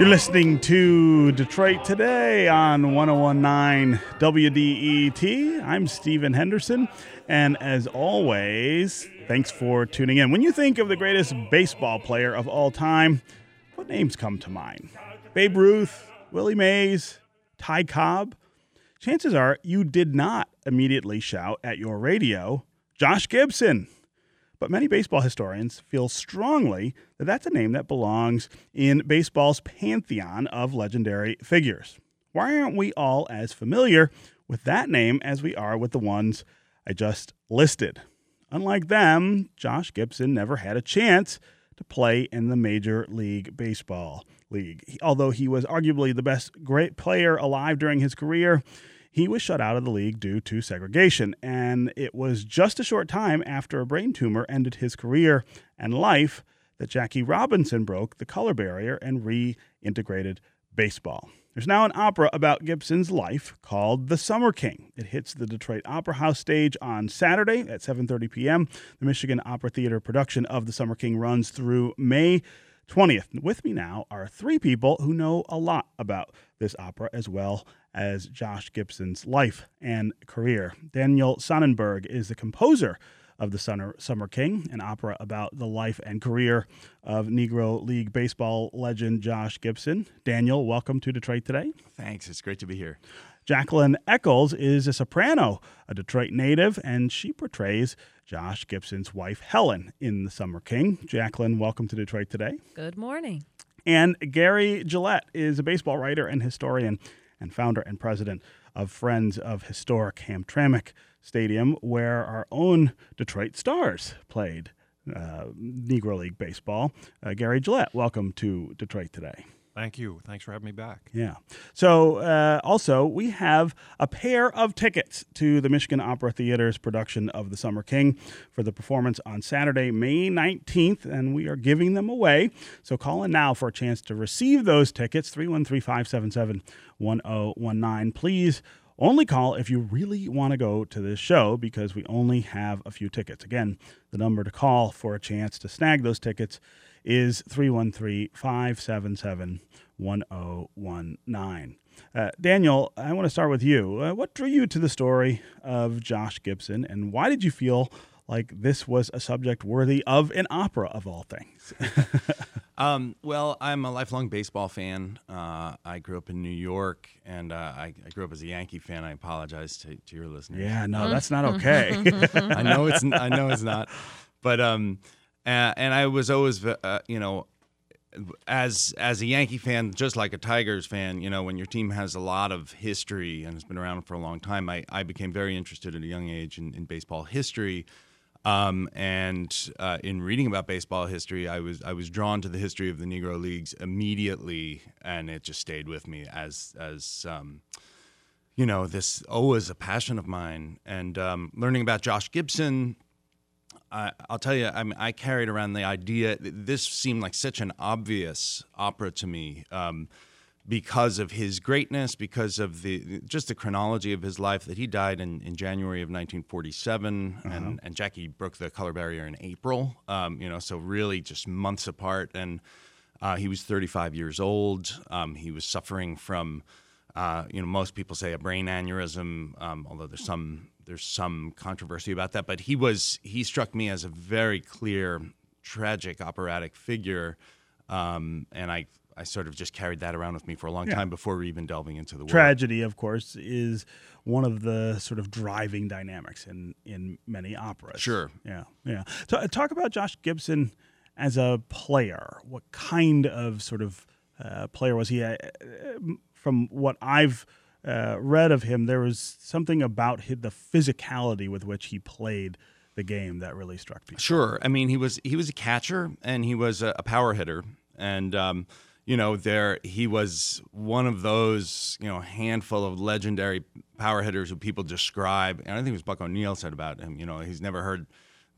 You're listening to Detroit Today on 1019 WDET. I'm Stephen Henderson, and as always, thanks for tuning in. When you think of the greatest baseball player of all time, what names come to mind? Babe Ruth, Willie Mays, Ty Cobb? Chances are you did not immediately shout at your radio, Josh Gibson. But many baseball historians feel strongly that that's a name that belongs in baseball's pantheon of legendary figures. Why aren't we all as familiar with that name as we are with the ones I just listed? Unlike them, Josh Gibson never had a chance to play in the Major League Baseball League. Although he was arguably the best great player alive during his career, he was shut out of the league due to segregation. And it was just a short time after a brain tumor ended his career and life that Jackie Robinson broke the color barrier and reintegrated baseball. There's now an opera about Gibson's life called The Summer King. It hits the Detroit Opera House stage on Saturday at 7:30 p.m. The Michigan Opera Theater production of The Summer King runs through May 20th. With me now are three people who know a lot about this opera as well as Josh Gibson's life and career. Daniel Sonnenberg is the composer of the Summer King, an opera about the life and career of Negro League Baseball legend Josh Gibson. Daniel, welcome to Detroit today. Thanks. It's great to be here. Jacqueline Echols is a soprano, a Detroit native, and she portrays Josh Gibson's wife, Helen, in The Summer King. Jacqueline, welcome to Detroit today. Good morning. And Gary Gillette is a baseball writer and historian and founder and president of Friends of Historic Hamtramck Stadium, where our own Detroit Stars played uh, Negro League Baseball. Uh, Gary Gillette, welcome to Detroit today. Thank you. Thanks for having me back. Yeah. So, uh, also, we have a pair of tickets to the Michigan Opera Theater's production of The Summer King for the performance on Saturday, May 19th, and we are giving them away. So, call in now for a chance to receive those tickets 313 577 1019. Please only call if you really want to go to this show because we only have a few tickets. Again, the number to call for a chance to snag those tickets is 313 577 1019. Uh, Daniel, I want to start with you. Uh, what drew you to the story of Josh Gibson, and why did you feel like this was a subject worthy of an opera of all things? um, well, I'm a lifelong baseball fan. Uh, I grew up in New York, and uh, I, I, grew up as a Yankee fan. I apologize to, to your listeners. Yeah, no, that's not okay. I know it's I know it's not, but um, and I was always uh, you know as as a Yankee fan, just like a Tigers fan, you know, when your team has a lot of history and has been around for a long time, I, I became very interested at a young age in, in baseball history. Um, and uh, in reading about baseball history, I was I was drawn to the history of the Negro Leagues immediately, and it just stayed with me as as um, you know this always a passion of mine. And um, learning about Josh Gibson, I, will tell you, I mean, I carried around the idea. This seemed like such an obvious opera to me. Um, because of his greatness, because of the just the chronology of his life that he died in, in January of 1947, uh-huh. and, and Jackie broke the color barrier in April. Um, you know, so really just months apart, and uh, he was 35 years old. Um, he was suffering from, uh, you know, most people say a brain aneurysm, um, although there's some there's some controversy about that. But he was he struck me as a very clear, tragic operatic figure. Um, and I I sort of just carried that around with me for a long yeah. time before even delving into the world. Tragedy, of course, is one of the sort of driving dynamics in in many operas. Sure. Yeah, yeah. So, uh, talk about Josh Gibson as a player. What kind of sort of uh, player was he? Uh, from what I've uh, read of him, there was something about his, the physicality with which he played the game that really struck me. Sure. I mean, he was he was a catcher and he was a, a power hitter, and um, you know, there he was one of those, you know, handful of legendary power hitters who people describe. And I think it was Buck O'Neil said about him. You know, he's never heard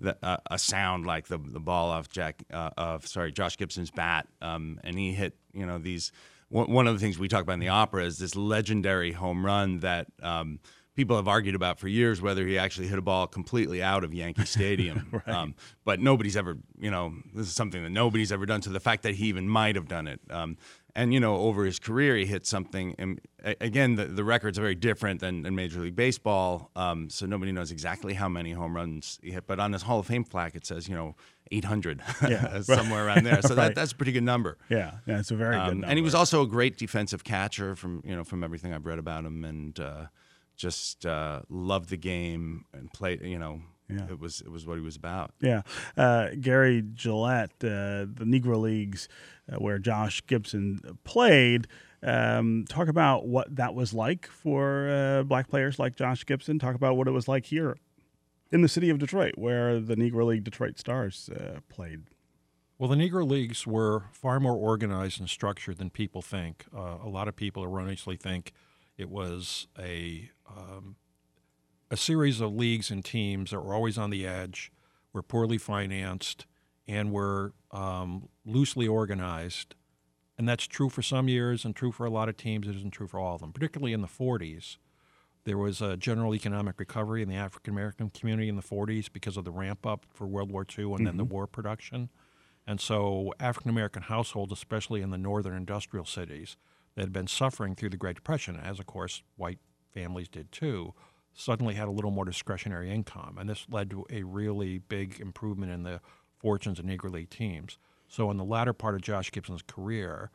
the, uh, a sound like the the ball off Jack uh, of sorry Josh Gibson's bat, um, and he hit you know these. One of the things we talk about in the opera is this legendary home run that. Um, people have argued about for years whether he actually hit a ball completely out of Yankee Stadium. right. um, but nobody's ever, you know, this is something that nobody's ever done. So the fact that he even might have done it, um, and you know over his career he hit something and again the, the records are very different than, than major league baseball um, so nobody knows exactly how many home runs he hit but on his hall of fame plaque it says you know 800 Yeah. somewhere around there so Right. that, that's a pretty good number Yeah, yeah, it's a very good um, number. and he was also a great defensive catcher from you know from everything I've read about him, and uh, just uh, loved the game and played. You know, Yeah. it was it was what he was about. Yeah, uh, Gary Gillette, uh, the Negro Leagues, uh, where Josh Gibson played. Um, talk about what that was like for uh, black players like Josh Gibson. Talk about what it was like here in the city of Detroit, where the Negro League Detroit Stars uh, played. Well, the Negro Leagues were far more organized and structured than people think. Uh, a lot of people erroneously think it was a um, a series of leagues and teams that were always on the edge, were poorly financed, and were um, loosely organized. And that's true for some years and true for a lot of teams. It isn't true for all of them, particularly in the 40s. There was a general economic recovery in the African American community in the 40s because of the ramp up for World War II and then the war production. And so African American households, especially in the northern industrial cities that had been suffering through the Great Depression, as of course white families did too, suddenly had a little more discretionary income. And this led to a really big improvement in the fortunes of Negro League teams. So in the latter part of Josh Gibson's career,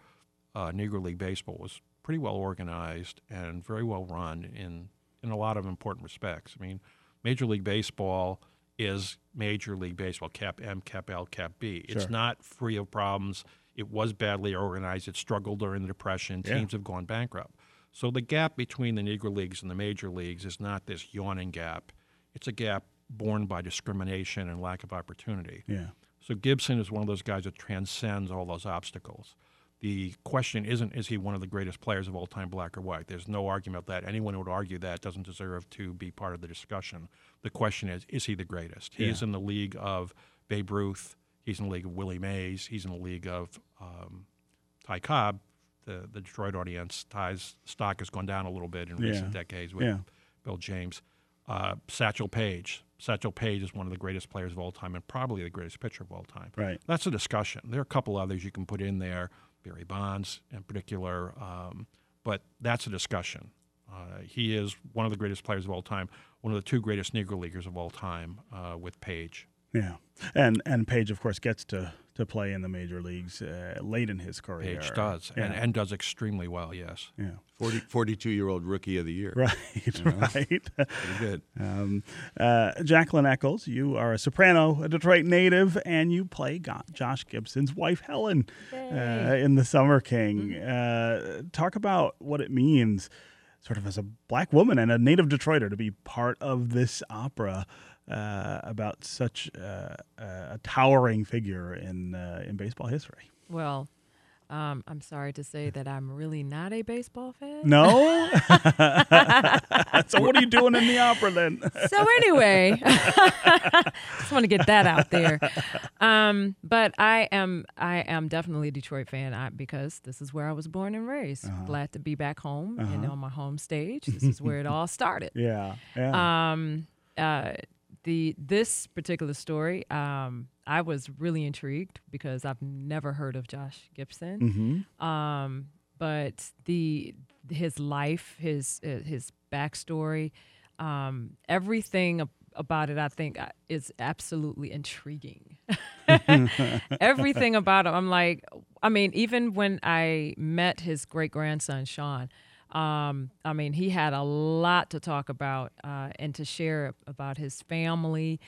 uh, Negro League Baseball was pretty well organized and very well run in, in a lot of important respects. I mean, Major League Baseball is Major League Baseball, Cap M, Cap L, Cap B. It's Sure. not free of problems. It was badly organized. It struggled during the Depression. Yeah. Teams have gone bankrupt. So the gap between the Negro Leagues and the Major Leagues is not this yawning gap. It's a gap born by discrimination and lack of opportunity. Yeah, So Gibson is one of those guys that transcends all those obstacles. The question isn't is he one of the greatest players of all time, black or white? There's no argument that. Anyone who would argue that doesn't deserve to be part of the discussion. The question is, is he the greatest? He's in the league of Babe Ruth. He's in the league of Willie Mays. He's in the league of um, Ty Cobb. The, the Detroit audience, Ty's stock has gone down a little bit in Yeah. recent decades with Yeah. Bill James. Uh, Satchel Paige. Satchel Paige is one of the greatest players of all time and probably the greatest pitcher of all time. right. That's a discussion. There are a couple others you can put in there, Barry Bonds in particular, um, but that's a discussion. Uh, he is one of the greatest players of all time, one of the two greatest Negro Leaguers of all time uh, with Paige. Yeah, and and Paige, of course, gets to to play in the major leagues uh, late in his career. Paige does, Yeah. and, and does extremely well, yes. yeah. 40, 42 year old rookie of the year. Right, right. Pretty good. Um, uh, Jacqueline Echols, you are a soprano, a Detroit native, and you play Go- Josh Gibson's wife, Helen, uh, in The Summer King. Uh, talk about what it means, sort of as a black woman and a native Detroiter, to be part of this opera uh, about such uh, a towering figure in uh, in baseball history. Well, um, I'm sorry to say that I'm really not a baseball fan. No. so what are you doing in the opera then? So anyway, just want to get that out there. Um, but I am I am definitely a Detroit fan I, because this is where I was born and raised. Uh-huh. Glad to be back home and on my home stage. This is where it all started. yeah, yeah. Um, uh, the this particular story, um, I was really intrigued because I've never heard of Josh Gibson. hmm Um, but the his life, his uh, his backstory, um, everything ab- about it, I think, uh, is absolutely intriguing. everything about him, I'm like, I mean, even when I met his great grandson Sean, um, I mean, he had a lot to talk about uh, and to share about his family,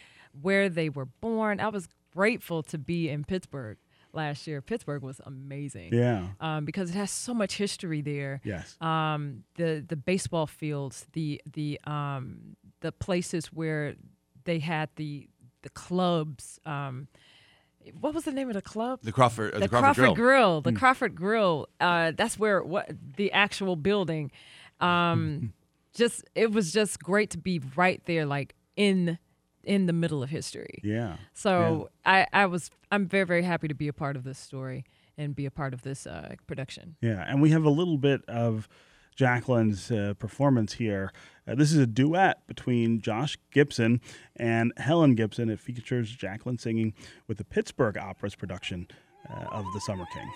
where they were born. I was grateful to be in Pittsburgh last year. Pittsburgh was amazing Yeah. um, because it has so much history there. Yes. Um, the the baseball fields, the the um, the places where they had the the clubs. Um, what was the name of the club? The Crawford, uh, the, the Crawford, Grill. the Crawford Grill. Uh, that's where what the actual building. Um, just it was just great to be right there, like in in the middle of history. Yeah. So I, I was I'm very very happy to be a part of this story and be a part of this uh, production. Yeah, and we have a little bit of Jacqueline's uh, performance here. Uh, this is a duet between Josh Gibson and Helen Gibson. It features Jacqueline singing with the Pittsburgh Opera's production uh, of The Summer King.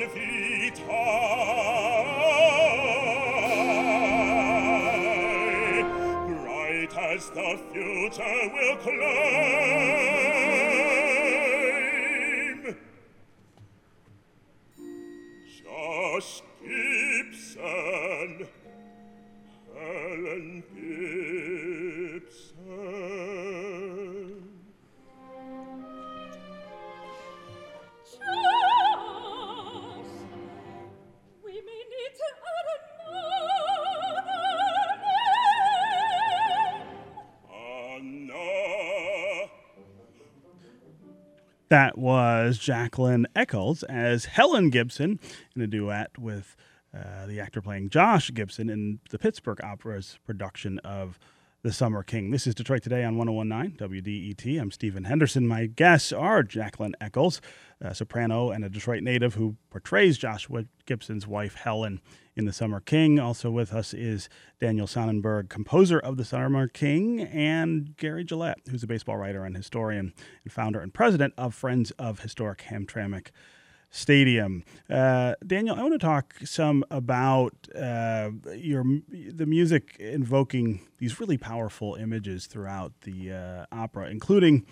The future will claim. That was Jacqueline Echols as Helen Gibson in a duet with uh, the actor playing Josh Gibson in the Pittsburgh Opera's production of The Summer King. This is Detroit Today on 1019 WDET. I'm Stephen Henderson. My guests are Jacqueline Echols, a soprano and a Detroit native who portrays Joshua Gibson's wife Helen in The Summer King. Also with us is Daniel Sonnenberg, composer of The Summer King, and Gary Gillette, who's a baseball writer and historian and founder and president of Friends of Historic Hamtramck Stadium. Uh, Daniel, I want to talk some about uh, your the music invoking these really powerful images throughout the uh, opera, including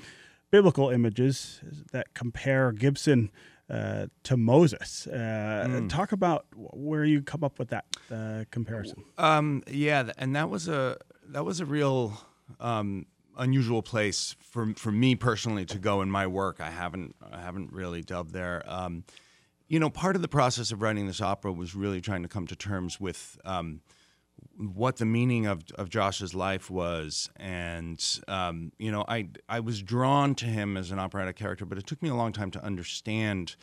biblical images that compare Gibson uh, to Moses. Uh, Talk about where you come up with that uh, comparison. Um, yeah, and that was a that was a real um, unusual place for for me personally to go in my work. I haven't I haven't really delved there. Um, you know, part of the process of writing this opera was really trying to come to terms with um, what the meaning of, of Josh's life was, and um, you know, I I was drawn to him as an operatic character, but it took me a long time to understand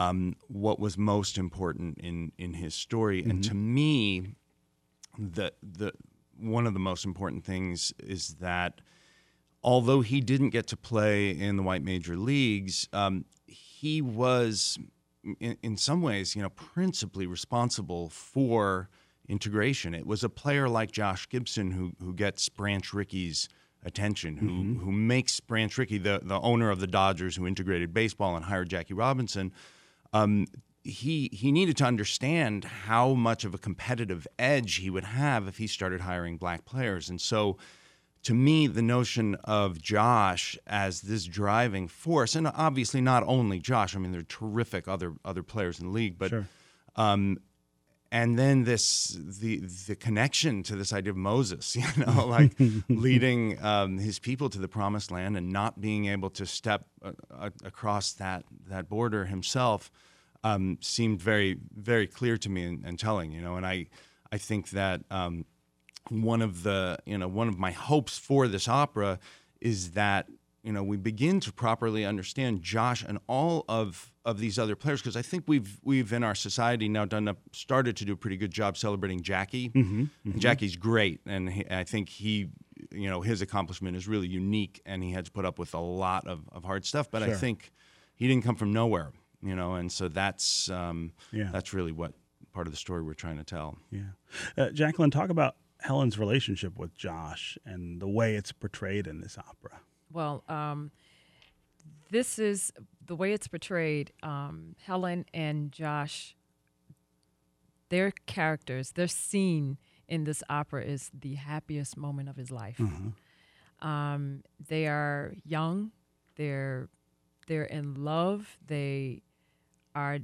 um, what was most important in in his story. And to me, the the one of the most important things is that although he didn't get to play in the white major leagues, um, he was in, in some ways, you know, principally responsible for integration. It was a player like Josh Gibson who who gets Branch Rickey's attention, who who makes Branch Rickey the the owner of the Dodgers, who integrated baseball and hired Jackie Robinson. Um, he he needed to understand how much of a competitive edge he would have if he started hiring black players, and so to me, the notion of Josh as this driving force, and obviously not only Josh. I mean, there are terrific other other players in the league, but Sure. um, and then this the the connection to this idea of Moses, you know, like leading um, his people to the promised land and not being able to step uh, uh, across that that border himself um, seemed very very clear to me and, and telling, you know, and I I think that. Um, one of the you know one of my hopes for this opera is that you know we begin to properly understand Josh and all of of these other players because I think we've we've in our society now done a started to do a pretty good job celebrating Jackie. And Jackie's great, and he, I think he you know his accomplishment is really unique, and he had to put up with a lot of, of hard stuff. But I think he didn't come from nowhere, you know, and so that's um, Yeah. that's really what part of the story we're trying to tell. Yeah. Uh, Jacqueline, talk about Helen's relationship with Josh and the way it's portrayed in this opera. Well, um, this is the way it's portrayed. Um, Helen and Josh, their characters, their scene in this opera is the happiest moment of his life. Um, they are young. They're they're in love. They are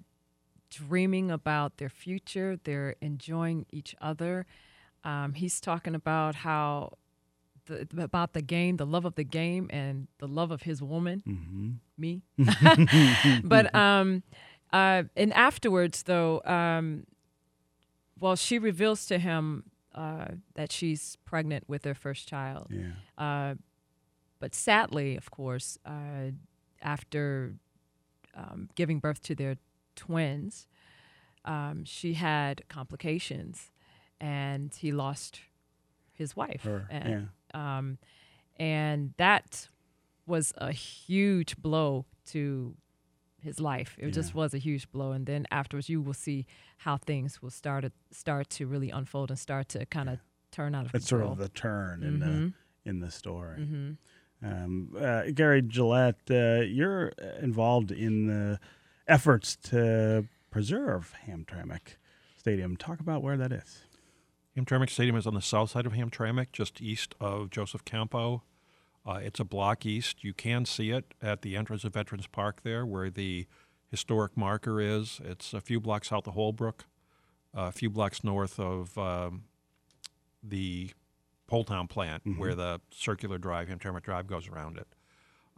dreaming about their future. They're enjoying each other. Um, he's talking about how the, about the game, the love of the game, and the love of his woman, me. but um, uh, and afterwards, though, um, well, she reveals to him uh, that she's pregnant with their first child. Yeah. Uh, but sadly, of course, uh, after um, giving birth to their twins, um, she had complications, and he lost his wife. Her, and, um, and that was a huge blow to his life. It just was a huge blow. And then afterwards, you will see how things will start to, start to really unfold and start to kind of turn out of It's sort of the turn in Mm-hmm. the in the story. Um, uh, Gary Gillette, uh, you're involved in the efforts to preserve Hamtramck Stadium. Talk about where that is. Hamtramck Stadium is on the south side of Hamtramck, just east of Joseph Campau. Uh, it's a block east. You can see it at the entrance of Veterans Park there, where the historic marker is. It's a few blocks south of Holbrook, a few blocks north of um, the Poletown plant, where the circular drive, Hamtramck Drive, goes around it.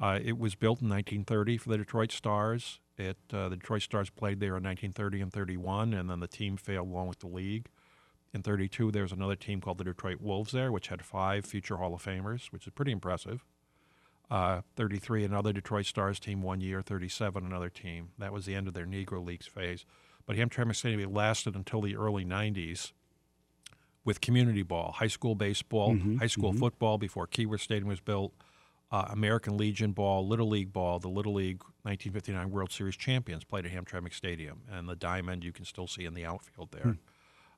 Uh, it was built in 1930 for the Detroit Stars. It uh, the Detroit Stars played there in 1930 and 31, and then the team failed along with the league. In 32, there was another team called the Detroit Wolves there, which had five future Hall of Famers, which is pretty impressive. Uh, 33, another Detroit Stars team one year. 37, another team. That was the end of their Negro Leagues phase. But Hamtramck Stadium lasted until the early 90s with community ball, high school baseball, high school football before Keyworth Stadium was built, uh, American Legion ball, Little League ball. The Little League 1959 World Series champions played at Hamtramck Stadium, and the diamond you can still see in the outfield there.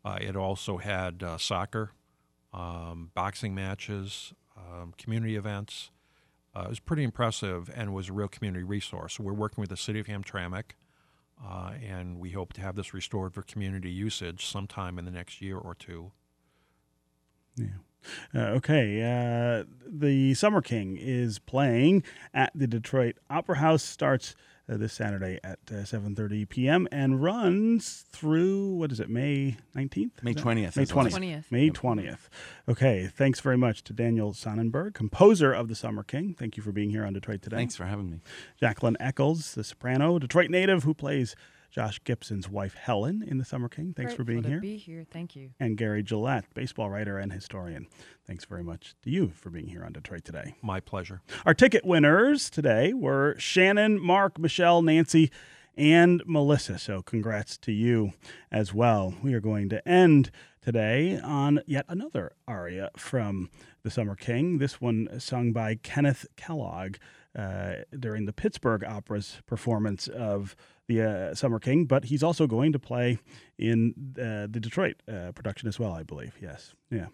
Uh, it also had uh, soccer, um, boxing matches, um, community events. Uh, it was pretty impressive and was a real community resource. So we're working with the city of Hamtramck, uh, and we hope to have this restored for community usage sometime in the next year or two. Yeah. Uh, okay. Uh, the Summer King is playing at the Detroit Opera House. Starts uh, this Saturday at uh, 7:30 p.m. and runs through what is it? May 19th. May 20th, May I believe. 20th. May 20th. Okay. Thanks very much to Daniel Sonnenberg, composer of the Summer King. Thank you for being here on Detroit today. Thanks for having me. Jacqueline Echols, the soprano, Detroit native, who plays Josh Gibson's wife Helen in the Summer King. Thanks for Grateful being to here. Be here. Thank you. and Gary Gillette, baseball writer and historian. Thanks very much to you for being here on Detroit today. My pleasure. Our ticket winners today were Shannon, Mark, Michelle, Nancy, and Melissa. So congrats to you as well. We are going to end today on yet another aria from The Summer King. This one sung by Kenneth Kellogg uh, during the Pittsburgh Opera's performance of the uh, Summer King, but he's also going to play in uh, the Detroit uh, production as well, I believe. Yes. Yeah.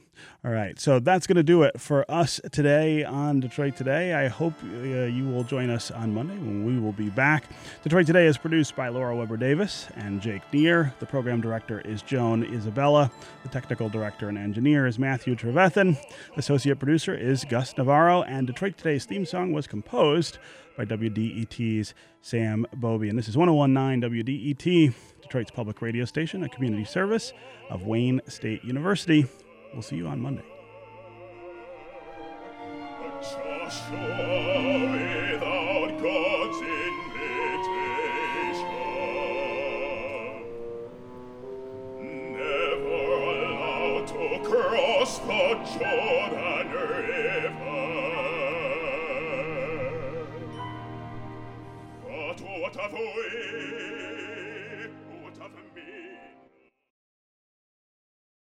All right. So that's going to do it for us today on Detroit Today. I hope uh, you will join us on Monday when we will be back. Detroit Today is produced by Laura Weber Davis and Jake Neher. The program director is Joan Isabella. The technical director and engineer is Matthew Trevethan. Associate producer is Gus Navarro. And Detroit Today's theme song was composed by WDET's Sam Beaubien. And this is 1019 WDET, Detroit's public radio station, a community service of Wayne State University. We'll see you on Monday. The Jordan